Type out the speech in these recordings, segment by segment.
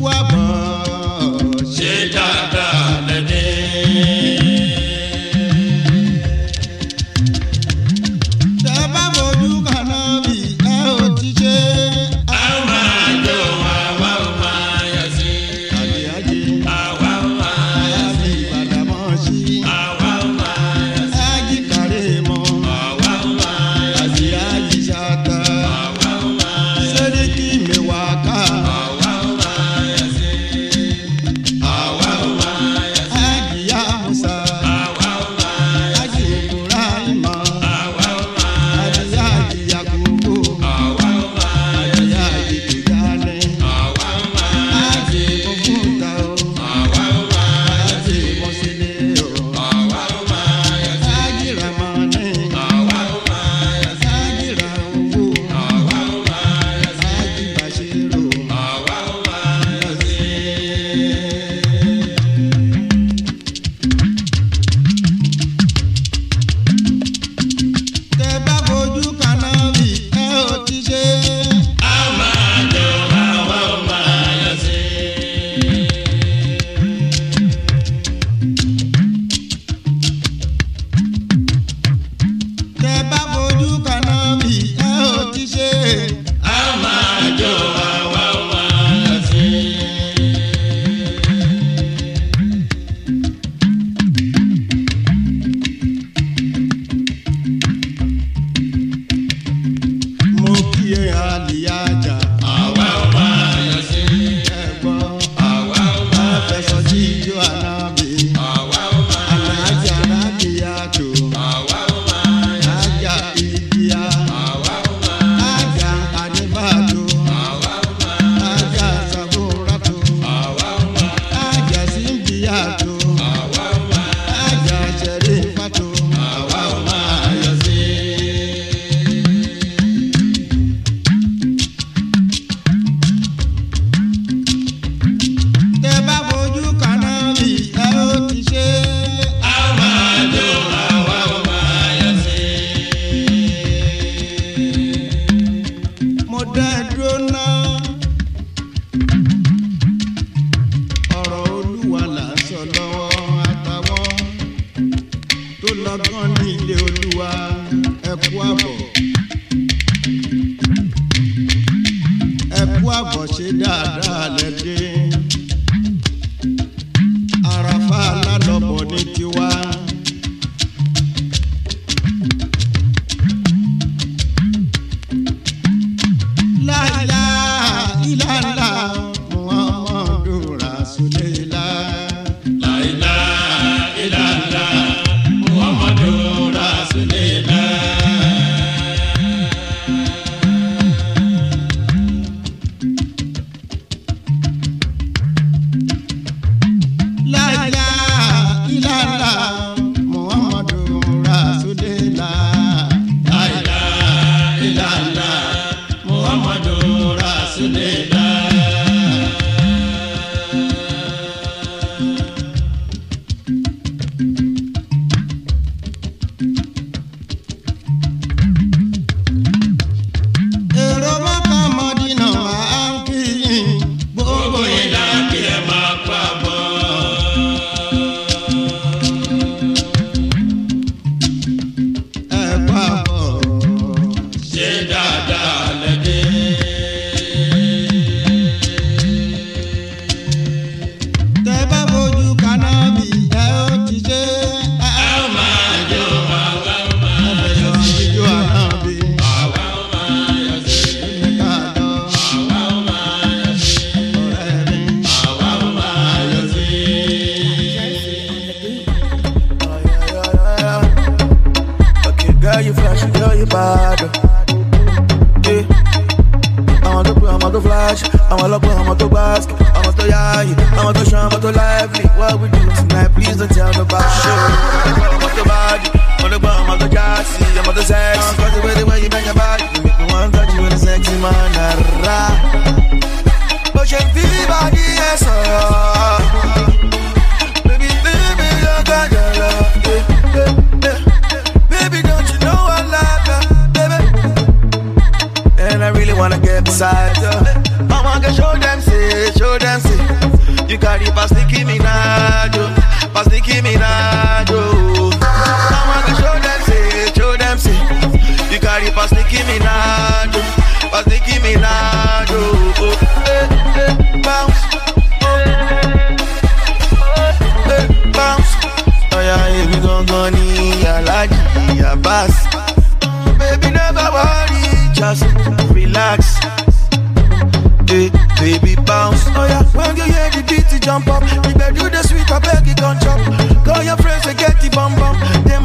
What?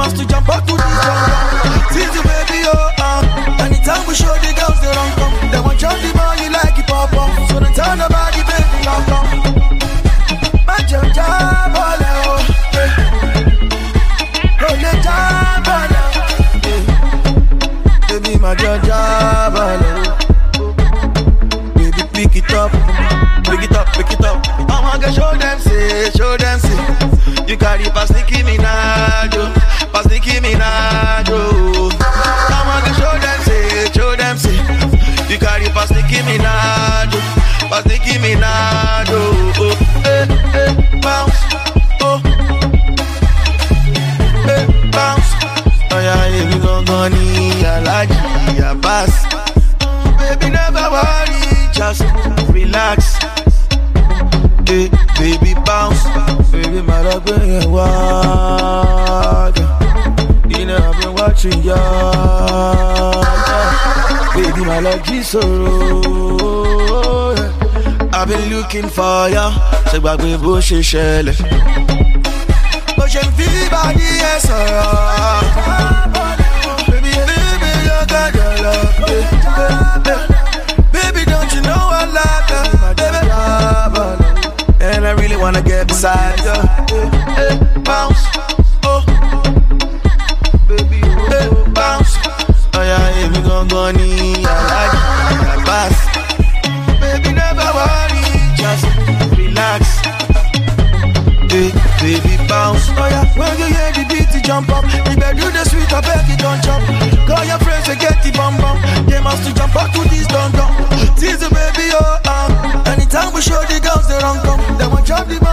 must to jump up to the jungle. Since you baby, oh, uh, anytime we show the I've been walking. You know I've been watching ya, Baby, my love is so. I've been looking for ya. Ṣé back bó bushy ṣẹlẹ̀? Bó ṣe ń fi báyìí ẹ. Baby, baby, you got your love. wanna get beside you. Hey, eh, bounce, oh, baby, hey, bounce. Oh yeah, if you gon' go need, I like, I pass. Baby, never worry, just relax. Hey, baby, bounce. Oh yeah, when you hear the beat, you jump up. If I do the sweet, I beg you don't jump. Call your friends, they get the bum bum. They must to jump up to this dum dum. Tease the baby, oh have the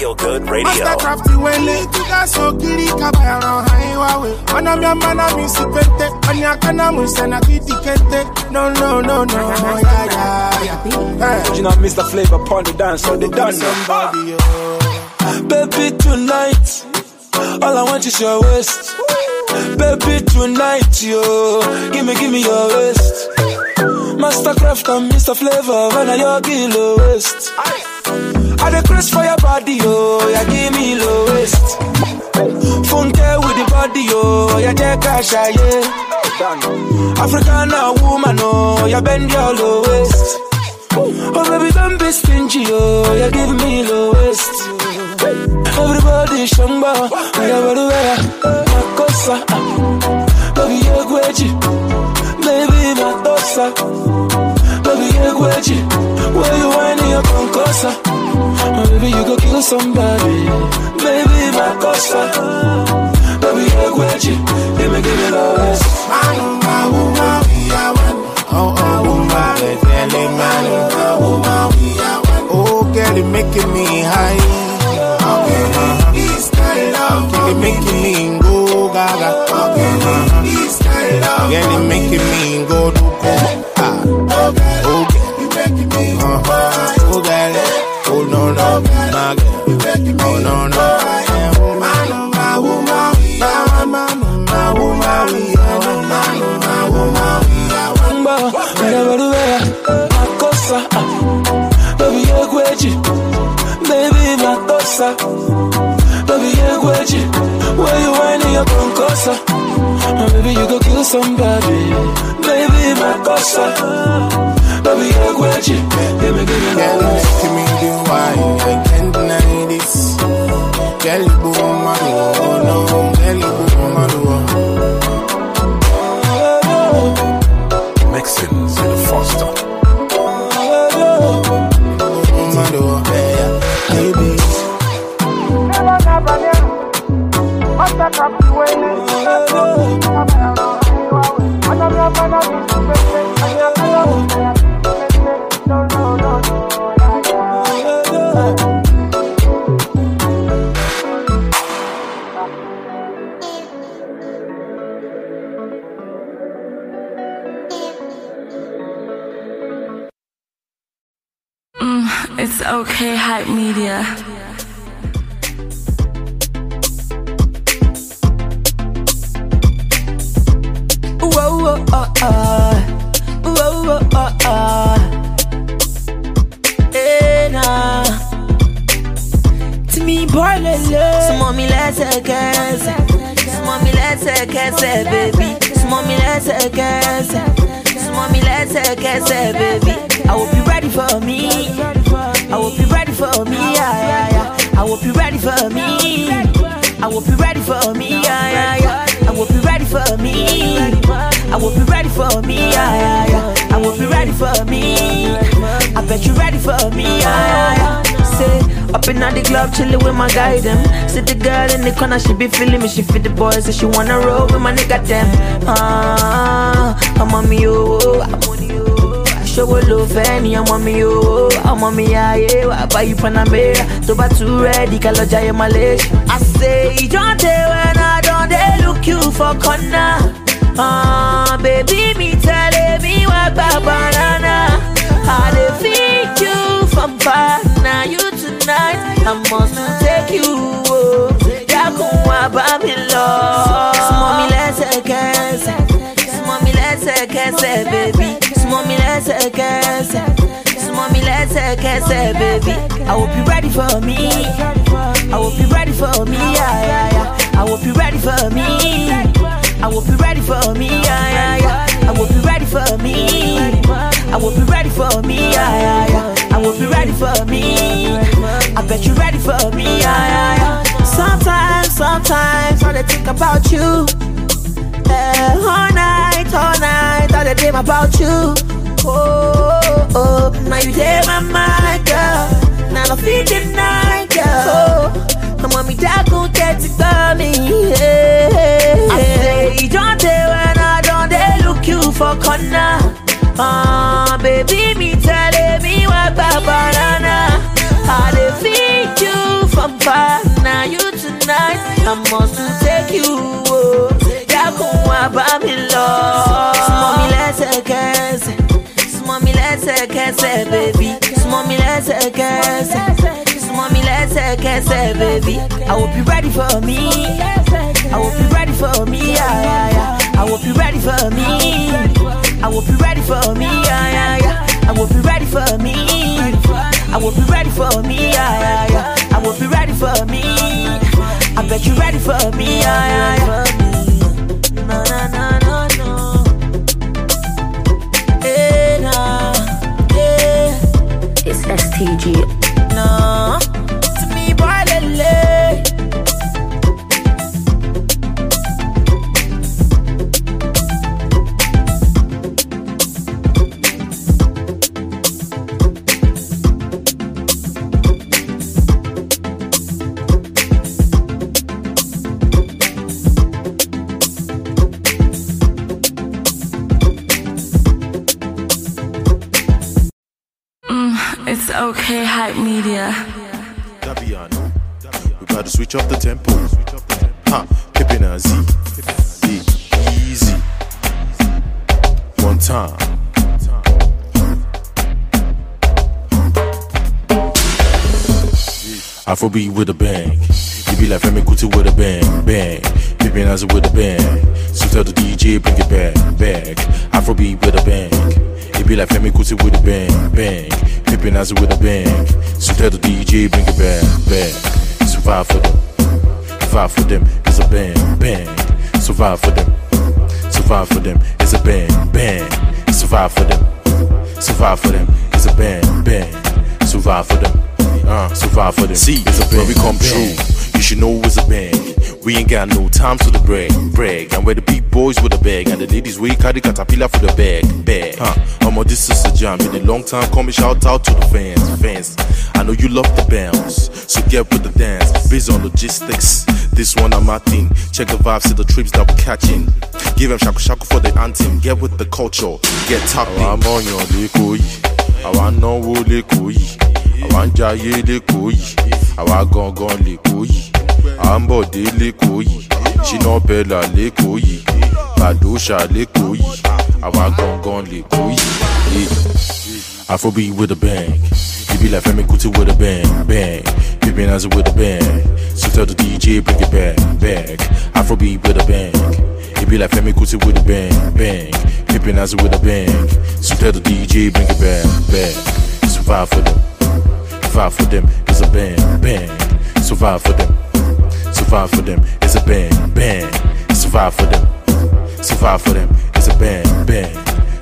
feel good radio. Mastercraft wele tuka sokiri kabayaro haiwawe Mana mi amana mi sipete Anya kana musena kitikete No no no no yeah yeah yeah Hey. You know, Mr. Flavor upon the dance, so they done now. Somebody oh Baby, tonight, all I want is your waist. Baby, tonight, yo, give me, give me your waist. Mastercraft and Mr. Flavor, when I your kilo waist. I the craze for your body, yo, yeah, give me low waist. Funke with the body, yo, yeah, take a shy, yeah. African woman, oh, yeah, bend your low waist. Oh baby, don't be stingy, oh, you give me low waist. Everybody shamba, yeah, very well. Makosa, baby, you gweji, baby, matosa, baby, you gweji. Where you your concosa? Oh, baby, you go kill somebody, baby, makosa, baby, you gweji. Give me, give me low waist. Manu ma uma we are one Oh oh uma they telling manu ma uma we are one Oh girl it making me high Okay this kind of it making me go gaga Okay this kind of Girl it making me go do you go kill somebody, baby, Makosa, baby, you. Give me, give me Girl, making me do why I can't deny this. Girl, boom, my oh no. Lẹ́sẹ̀kẹsẹ̀. Súnmọ́ mi lẹ́sẹ̀kẹsẹ̀, baby. Súnmọ́ mi lẹ́sẹ̀kẹsẹ̀. Súnmọ́ mi lẹ́sẹ̀kẹsẹ̀, baby. I hope you ready for me. I hope you ready for me, yeah, yeah, yeah. I ready for me. I hope you ready for me, yeah, yeah, yeah. I ready for me. I hope you ready for me, yeah, yeah, yeah. I ready for me. I bet you ready for me. Say, up in the club, chillin' with my guy them. See the girl in the corner, she be feeling me. She fit the boys, so she wanna roll with my nigga them. Ah, I'm on me, oh, I'm on you. Ṣowó ló fẹ́ ni ọmọ mi o, ọmọ mi ayé wà báyìí Panamera tó bá too ready ká lọ jayé Malaysia. I say e don dey when I don dey look you for corner. Uh, baby mi tẹ̀lé mi wá gba banana. I dey you from far, na you must take you o, dákun wá bá mi lọ. Súnmọ́ mi lẹ́sẹ̀kẹsẹ̀, súnmọ́ mi lẹ́sẹ̀kẹsẹ̀, baby. Súnmọ́ mi lẹ́sẹ̀kẹsẹ̀, súnmọ́ mi lẹ́sẹ̀kẹsẹ̀, baby. I hope you ready for me. I hope you ready for me, yeah, yeah, yeah. I hope you ready for me. I hope you ready for me, yeah, yeah, yeah. I hope you ready for me. I hope you ready for me, yeah, yeah, yeah. I hope you ready for me. I bet you ready for me, yeah, yeah, yeah. Sometimes, sometimes, when I think about you, eh, all night, all night, all the dream about you. Oh, oh, now you take my mind, girl. Now I feel night, girl. Oh, mommy, that gon' get it for me. Yeah. I say, don't day when I don't they look you for corner. Ah, baby, me telling far. Now you tonight, I must take you. Oh, dákun wá bá mi lọ. Súnmọ́ mi lẹ́sẹ̀kẹsẹ̀. Súnmọ́ mi lẹ́sẹ̀kẹsẹ̀, baby. Súnmọ́ mi lẹ́sẹ̀kẹsẹ̀. Súnmọ́ mi lẹ́sẹ̀kẹsẹ̀, baby. I hope you ready for me. I hope you ready for me. Yeah, yeah, yeah. I hope you ready for me. I hope you ready for me. Yeah, yeah, yeah. I hope you ready for me. I hope you ready for me. Yeah, yeah, yeah. I hope be ready for me. I bet you ready for me. Yeah, yeah, yeah. No, no, no, no, no. Eh, nah, eh, It's STG. Switch up the tempo. Ha, Pippin and Z. B. Easy. One time. Afrobeat with a bang. You be like Femi Kuti with a bang, bang. Pippin as with a bang. So tell the DJ bring it back, back. Afrobeat with a bang. You be like Femi Kuti with a bang, bang. Pippin as with a bang. So tell the DJ bring it back, back. Survive for them. Survive for them. It's a bang, bang. Survive for them. Survive for them. It's a bang, bang. Survive for them. Survive for them. It's a bang, bang. Survive for them. Uh, survive for them. See, it's a bang, we come true. You should know it's a bang. We ain't got no time to the brag, brag. And where the big boys with the bag, and the ladies we carry caterpillar for the bag, bag. Huh? Um, this is a jam. Been a long time coming. Shout out to the fans, fans. I know you love the bounce, so get with the dance. Based on logistics, this one I'm my thing. Check the vibes to the trips that we're catching. Give them shaku shaku for the anthem. Get with the culture, get tapping. I'm on your likoyi, àwa náwó lẹ́kọ̀ọ́ yìí, àwa ń jayé lẹ́kọ̀ọ́ yìí, àwa gangan lẹ́kọ̀ọ́ yìí, à ń bọ̀ dé lẹ́kọ̀ọ́ yìí, ṣínà bẹ́là lẹ́kọ̀ọ́ yìí, bàdóṣà lẹ́kọ̀ọ́ yìí, àwa gangan lẹ́kọ̀ọ́ yìí. Afrobeat with a bang. You be like Femi Kuti with a bang, bang. Pippin as with a bang. So tell the DJ bring it back, back. Afrobeat with a bang. You be like Femi Kuti with a bang, bang. Pippin as with a bang. So tell the DJ bring it back, back. Survive for them. Survive for them. It's a bang, bang. Survive for them. Survive for them. It's a bang, bang. Survive for them. Survive for them. It's a bang, bang.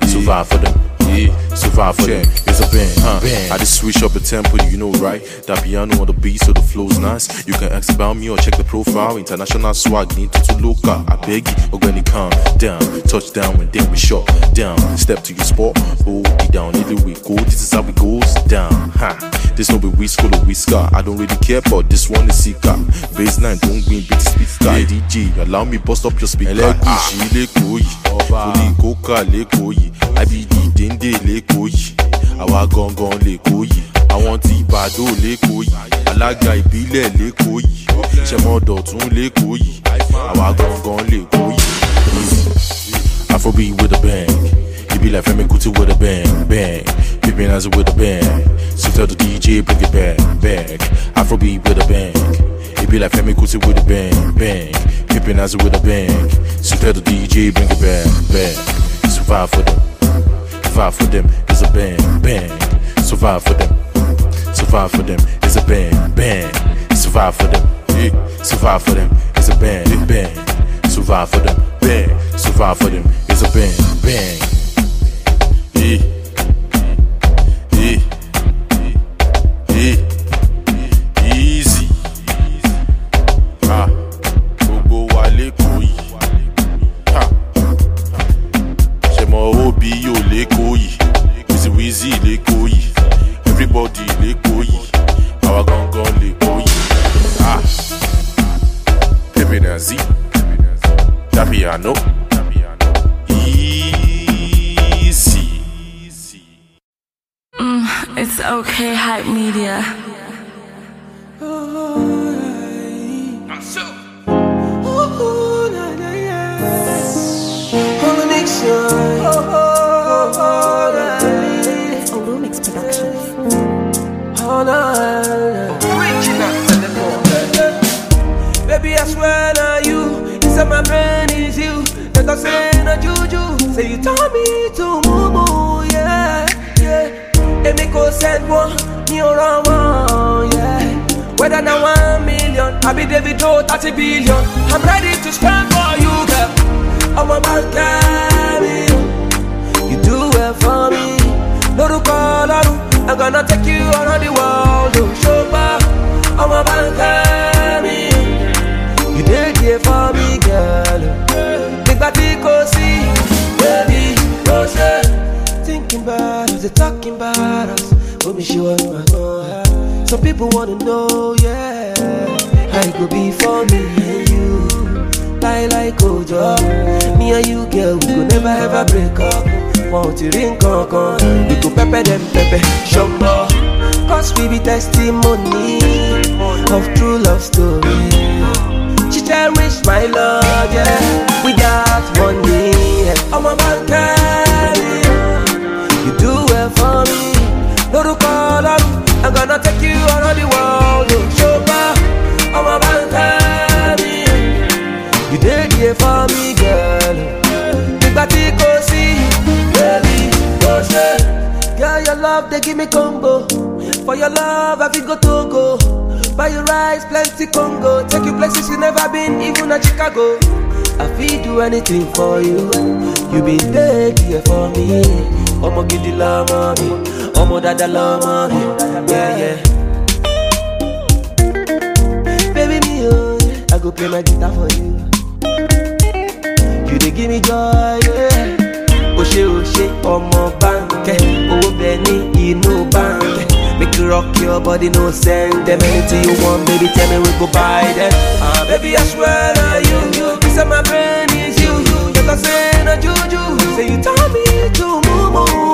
Survive for them. Yeah. Survive for them. It's a bang, huh? bang. I just switch up the tempo, you know, right? That piano on the beat, so the flow's nice. You can ask about me or check the profile. International swag, need to, look up. I beg you, or when it come down. Touchdown when then we shut down. Step to your spot, hold it down. Either we go, this is how it goes down. Ha. This no be we school or we scar. I don't really care, but this one is seeker. Baseline, don't win, beat the speaker. Hey, DJ, allow me bust up your speaker. Ẹlẹ́gùsì lẹ́kọ̀ọ́ yìí, Fúli kókà lẹ́kọ̀ọ́ yìí, IBD déndé lẹ́kọ̀ọ́ yìí, àwa gangan lẹ́kọ̀ọ́ yìí, àwọn tí Ìbàdó lẹ́kọ̀ọ́ yìí, alága ìbílẹ̀ lẹ́kọ̀ọ́ yìí, ṣẹmọdọ̀tún lẹ́kọ̀ọ́ yìí, àwa gangan lẹ́kọ̀ọ́ yìí. Afrobeat with a bang. Be like Femi Kuti with a bang, bang. Pippin as with a bang. So tell the DJ bring it back, back. Afrobeat with a bang. You be like Femi Kuti with a bang, bang. Pippin as with a bang. So tell the DJ bring it back, back. Survive for them. Survive for them. It's a bang, bang. Survive for them. Survive for them. It's a bang, bang. Survive for them. Yeah. Survive for them. It's a bang, bang. Survive for them. Bang. Survive for them. It's a bang, bang. Yeah. Yeah. Yeah. Easy. Ah. Gbogbo wa lẹ́kọ̀ọ́ yìí. Ha. Ṣé mo yìí? Wizzy Wizzy. Everybody okay, hype media. Olumix Productions. Baby, I swear na you. Inside my brain is you. Like I say na juju. Say you taught me to Send one, me around one, yeah. Whether na one million, I be David Joe, 30 billion. I'm ready to spend for you, girl. I'm a man carry you. You do it for me. Lórúkọ Ọlọ́run, I'm gonna take you around the world. Oh, ṣùgbọ́n ọmọ bá ń kẹ́ mi. You dey there for me, girl. Nígbà tí kò sí, baby, ló ṣe. Thinking about us, they talking about us. Me show you my. Some people wanna know, yeah. How it go be for me and you. Lie like Ojo. Me and you, girl, we go never ever break up. Want to ring con con. We go pepper them pepper. Shumbo. Cause we be testimony of true love story. She cherish my love, yeah. Without money, yeah. I'm a man carry. You do it for me. Lórúkọ Ọlọ́run, I'm gonna take you around the world. Ṣùgbọ́n ọmọ bá ń kẹ́. You dey there for me, girl. Nígbà tí kò sí, baby, kò ṣe. Girl, your love dey give me combo. For your love, I fit go Togo. Buy your rice, plenty Congo. Take you places you never been, even at Chicago. I fit do anything for you. You be there there for me. Ọmọ gidi lọmọ mi, ọmọ dada lọmọ mi. Yeah. Baby me, oh, yeah. I go play my guitar for you. You dey give me joy. O ṣe o ṣe ọmọ bánkẹ́, owó bẹ ní inú bánkẹ́. Make you rock your body, no send them anything you want, baby. Tell me we go buy them. Ah, baby, I swear na you, you. This my brain is you, you. You can say na juju. Say you taught me to move, move,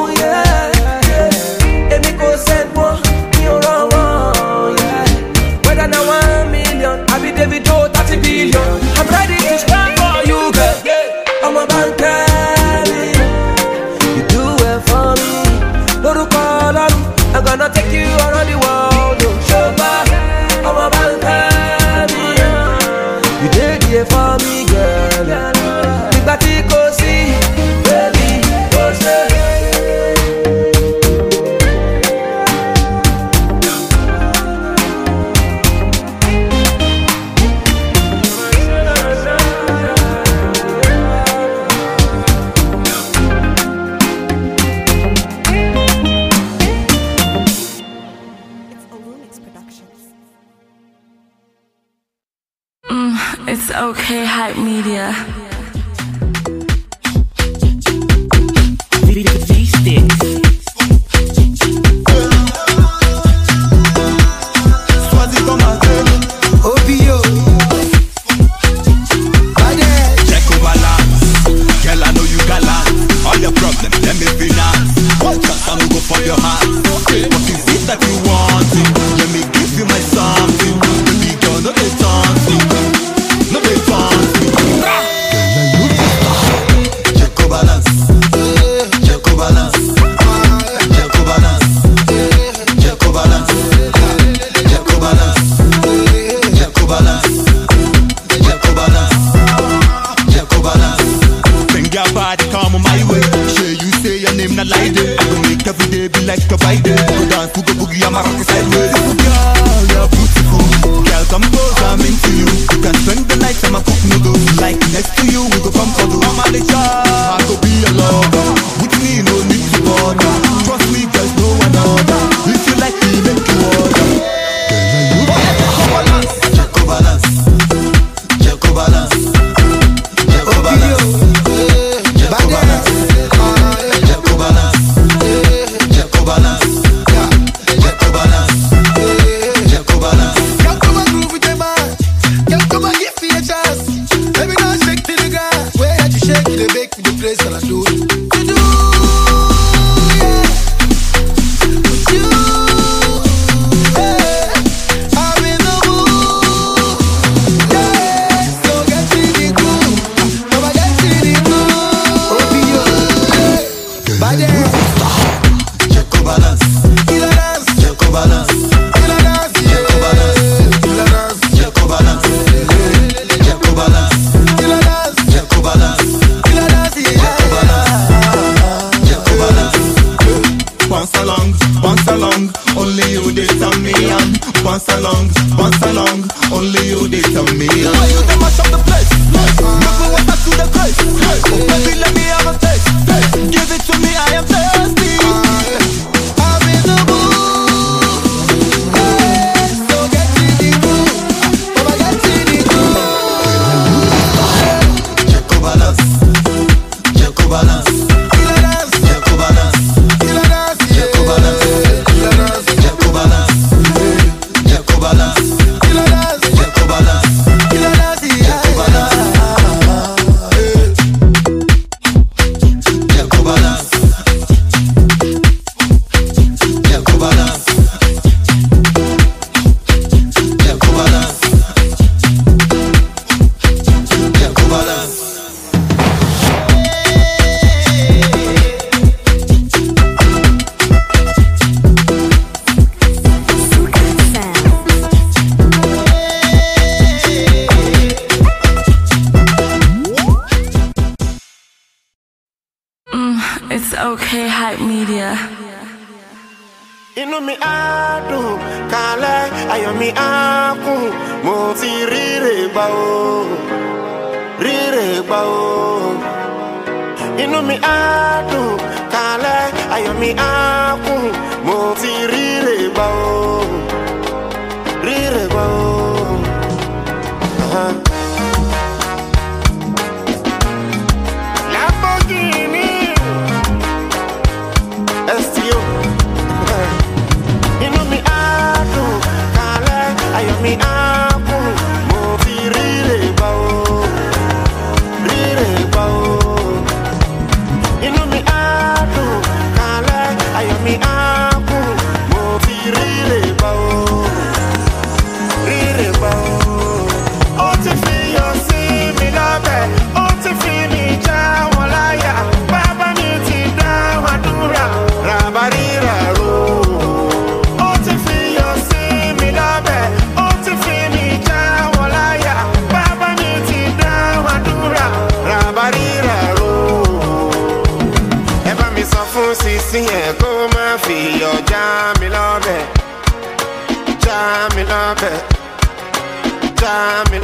can spend the night, I'ma cook noodles.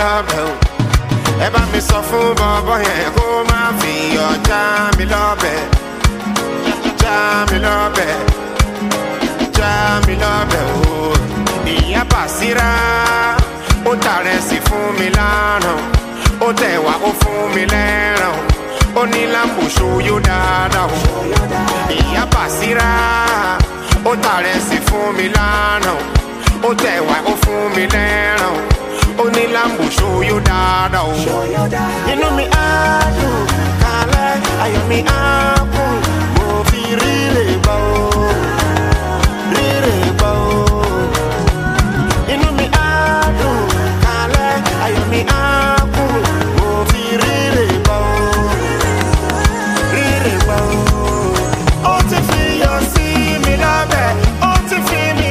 lọ́bẹ̀ o. Ẹ bá mi sọ fún bọ́bọ́ yẹn kó má fi ọjà mi lọ́bẹ̀ já mi lọ́bẹ̀ já mi lọ́bẹ̀ o. Ìyá Bàsírà ó tàrẹsì fún mi lánàá. Ó tẹ̀wá ó fún mi lẹ́ràn. Ó ní láǹbù ṣòyó dáadáa o. Ìyá Bàsírà ó tàrẹsì fún mi lánàá. Ó tẹ̀wá ó fún mi lẹ́ràn. Show you that oh. Show you that You know me apple Kale I am me apple. Go fi really bow oh. Really bow oh. You know me apple Kale I am me apple